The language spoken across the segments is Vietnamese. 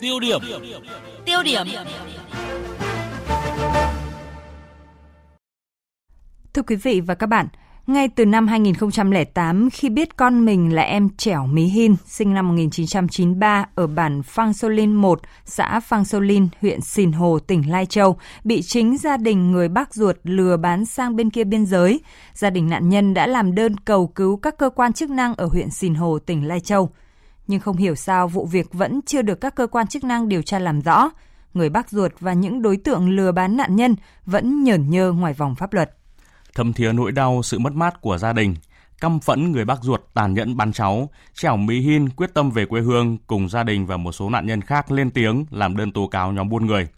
Tiêu điểm. Tiêu điểm. Thưa quý vị và các bạn, ngay từ năm 2008, khi biết con mình là em Trẻo Mí Hin, sinh năm 1993 ở bản Phang Solin 1, xã Phang Solin, huyện Sìn Hồ, tỉnh Lai Châu, bị chính gia đình người bác ruột lừa bán sang bên kia biên giới, gia đình nạn nhân đã làm đơn cầu cứu các cơ quan chức năng ở huyện Sìn Hồ, tỉnh Lai Châu. Nhưng không hiểu sao vụ việc vẫn chưa được các cơ quan chức năng điều tra làm rõ. Người bác ruột và những đối tượng lừa bán nạn nhân vẫn nhởn nhơ ngoài vòng pháp luật thâm thía nỗi đau sự mất mát của gia đình, căm phẫn người bác ruột tàn nhẫn bắn cháu, Trẻo Mỹ Hin quyết tâm về quê hương cùng gia đình và một số nạn nhân khác lên tiếng làm đơn tố cáo nhóm buôn người.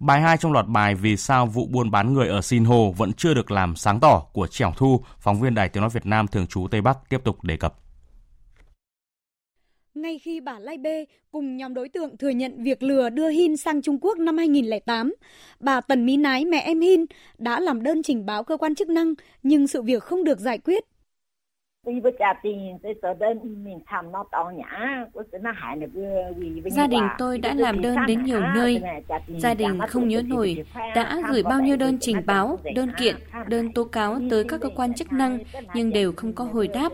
Bài 2 trong loạt bài Vì sao vụ buôn bán người ở Sinh Hồ vẫn chưa được làm sáng tỏ của Trẻo Thu, phóng viên Đài Tiếng Nói Việt Nam thường trú Tây Bắc tiếp tục đề cập ngay khi bà Lai Bê cùng nhóm đối tượng thừa nhận việc lừa đưa Hin sang Trung Quốc năm 2008, bà Tần Mỹ Nái mẹ em Hin đã làm đơn trình báo cơ quan chức năng nhưng sự việc không được giải quyết. Gia đình tôi đã làm đơn đến nhiều nơi. Gia đình không nhớ nổi đã gửi bao nhiêu đơn trình báo, đơn kiện, đơn tố cáo tới các cơ quan chức năng nhưng đều không có hồi đáp.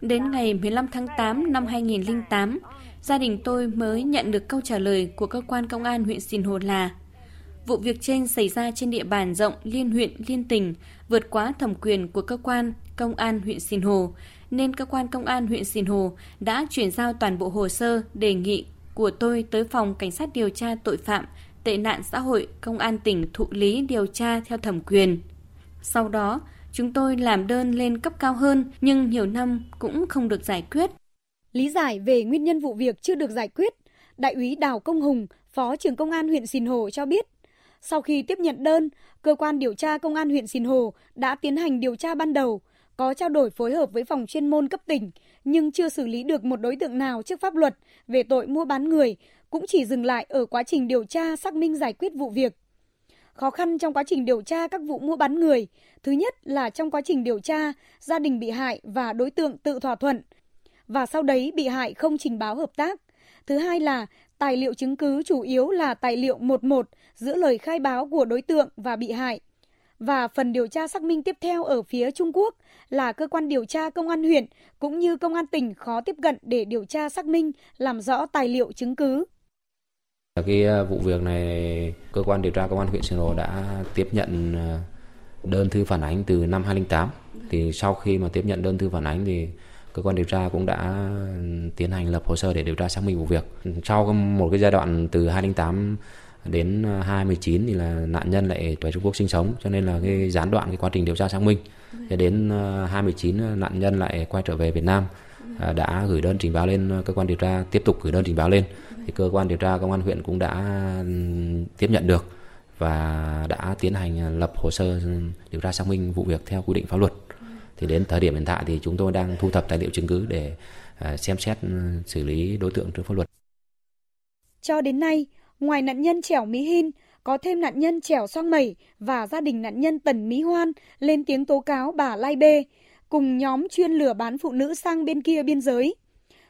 Đến ngày 15 tháng 8 năm 2008, gia đình tôi mới nhận được câu trả lời của cơ quan công an huyện Sìn Hồ là Vụ việc trên xảy ra trên địa bàn rộng liên huyện liên tỉnh, vượt quá thẩm quyền của cơ quan công an huyện Sìn Hồ, nên cơ quan công an huyện Sìn Hồ đã chuyển giao toàn bộ hồ sơ đề nghị của tôi tới phòng cảnh sát điều tra tội phạm tệ nạn xã hội công an tỉnh thụ lý điều tra theo thẩm quyền. Sau đó, chúng tôi làm đơn lên cấp cao hơn nhưng nhiều năm cũng không được giải quyết. Lý giải về nguyên nhân vụ việc chưa được giải quyết, Đại úy Đào Công Hùng, Phó trưởng Công an huyện Sìn Hồ cho biết, sau khi tiếp nhận đơn, cơ quan điều tra Công an huyện Sìn Hồ đã tiến hành điều tra ban đầu, có trao đổi phối hợp với phòng chuyên môn cấp tỉnh, nhưng chưa xử lý được một đối tượng nào trước pháp luật về tội mua bán người, cũng chỉ dừng lại ở quá trình điều tra xác minh giải quyết vụ việc. Khó khăn trong quá trình điều tra các vụ mua bán người, thứ nhất là trong quá trình điều tra, gia đình bị hại và đối tượng tự thỏa thuận, và sau đấy bị hại không trình báo hợp tác. Thứ hai là tài liệu chứng cứ chủ yếu là tài liệu 11 giữa lời khai báo của đối tượng và bị hại. Và phần điều tra xác minh tiếp theo ở phía Trung Quốc là cơ quan điều tra công an huyện cũng như công an tỉnh khó tiếp cận để điều tra xác minh, làm rõ tài liệu chứng cứ. Cái ờ, vụ việc này, cơ quan điều tra công an huyện Sơn Hồ đã tiếp nhận ờ, đơn thư phản ánh từ năm 2008. Thì sau khi mà tiếp nhận đơn thư phản ánh thì cơ quan điều tra cũng đã tiến hành lập hồ sơ để điều tra xác minh vụ việc. Sau một cái giai đoạn từ 2008 đến 2019 thì là nạn nhân lại về Trung Quốc sinh sống, cho nên là cái gián đoạn cái quá trình điều tra xác minh. Thì đến ờ, 2019 ờ, nạn nhân lại quay trở về Việt Nam ờ, đã gửi đơn trình báo lên cơ quan điều tra, tiếp tục gửi đơn trình báo lên thì cơ quan điều tra công an huyện cũng đã tiếp nhận được và đã tiến hành lập hồ sơ điều tra xác minh vụ việc theo quy định pháp luật thì đến thời điểm hiện tại thì chúng tôi đang thu thập tài liệu chứng cứ để à, xem xét ừ, xử lý đối tượng trước pháp luật. Cho đến nay, ngoài nạn nhân Trẻo Mỹ Hin, có thêm nạn nhân Trẻo Soang Mẩy và gia đình nạn nhân Tần Mỹ Hoan lên tiếng tố cáo bà Lai Bê cùng nhóm chuyên lừa bán phụ nữ sang bên kia biên giới.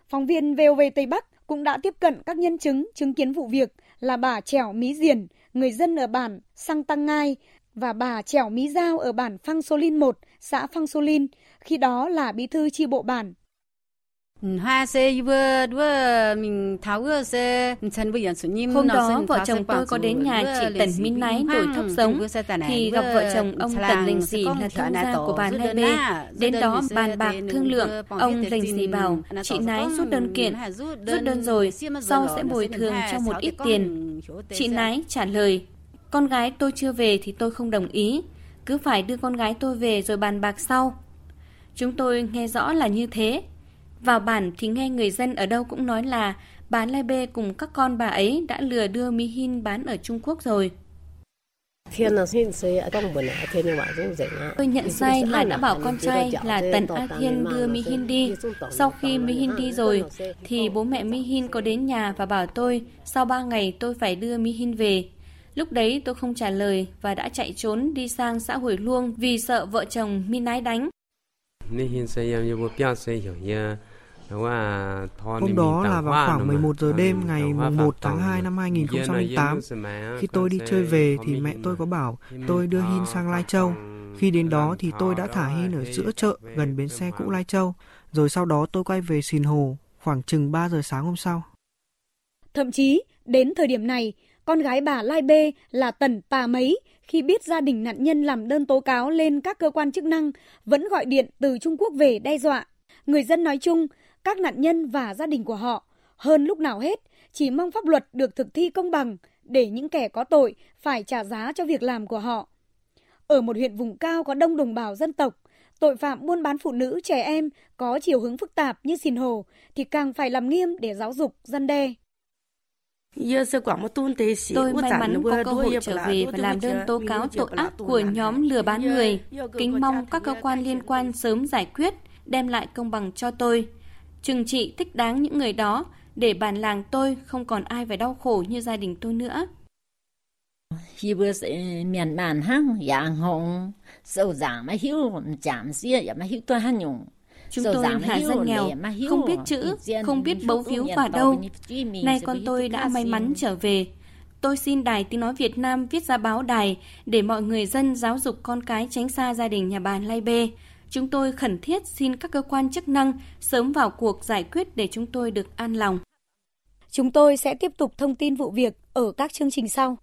Phóng viên VOV Tây Bắc cũng đã tiếp cận các nhân chứng chứng kiến vụ việc là bà Trẻo Mỹ Diền, người dân ở bản Sang Tăng Ngai và bà Trẻo Mỹ Giao ở bản Phang Solin 1, xã Phang Solin, khi đó là bí thư chi bộ bản. Hôm đó, vợ chồng tôi có đến nhà chị Tần Minh Nái đổi thóc giống, thì gặp vợ chồng ông Tần Lình Dì là thương gia của bà Lai Bê. Đến đó bàn bạc thương lượng, ông Lình Dì bảo chị Nái rút đơn kiện, rút đơn rồi, sau sẽ bồi thường cho một ít tiền. Chị Nái trả lời, con gái tôi chưa về thì tôi không đồng ý, cứ phải đưa con gái tôi về rồi bàn bạc sau. Chúng tôi nghe rõ là như thế. Vào bản thì nghe người dân ở đâu cũng nói là bà Lai Bê cùng các con bà ấy đã lừa đưa Mi Hin bán ở Trung Quốc rồi. Tôi nhận sai là đã bảo con trai là Tần A Thiên đưa Mi Hin đi. Sau khi Mi Hin đi rồi, thì bố mẹ Mi Hin có đến nhà và bảo tôi sau 3 ngày tôi phải đưa Mi Hin về. Lúc đấy tôi không trả lời và đã chạy trốn đi sang xã Hồi Luông vì sợ vợ chồng Mi Nái đánh. Hôm đó là vào khoảng 11 giờ đêm ngày 1 tháng 2 năm 2008. Khi tôi đi chơi về thì mẹ tôi có bảo tôi đưa Hin sang Lai Châu. Khi đến đó thì tôi đã thả Hin ở giữa chợ gần bến xe cũ Lai Châu. Rồi sau đó tôi quay về Sìn Hồ khoảng chừng 3 giờ sáng hôm sau. Thậm chí, đến thời điểm này, con gái bà Lai Bê là Tần Pà Mấy khi biết gia đình nạn nhân làm đơn tố cáo lên các cơ quan chức năng vẫn gọi điện từ Trung Quốc về đe dọa. Người dân nói chung, các nạn nhân và gia đình của họ hơn lúc nào hết chỉ mong pháp luật được thực thi công bằng để những kẻ có tội phải trả giá cho việc làm của họ. Ở một huyện vùng cao có đông đồng bào dân tộc, tội phạm buôn bán phụ nữ trẻ em có chiều hướng phức tạp như xìn Hồ thì càng phải làm nghiêm để giáo dục, dân đe. Tôi may mắn có cơ hội trở về và làm đơn tố cáo tội ác của nhóm lừa bán người. Kính mong các cơ quan liên quan sớm giải quyết, đem lại công bằng cho tôi. Trừng trị thích đáng những người đó để bản làng tôi không còn ai phải đau khổ như gia đình tôi nữa. Hi bơ miền bản hăng yang hồng sâu giảm mà hiếu giảm xia mà hiếu tôi han nhung Chúng tôi là dân nghèo, không biết chữ, không biết bấu phiếu vào đâu. Nay con tôi đã may mắn trở về. Tôi xin Đài Tiếng Nói Việt Nam viết ra báo đài để mọi người dân giáo dục con cái tránh xa gia đình nhà bà Lai Bê. Chúng tôi khẩn thiết xin các cơ quan chức năng sớm vào cuộc giải quyết để chúng tôi được an lòng. Chúng tôi sẽ tiếp tục thông tin vụ việc ở các chương trình sau.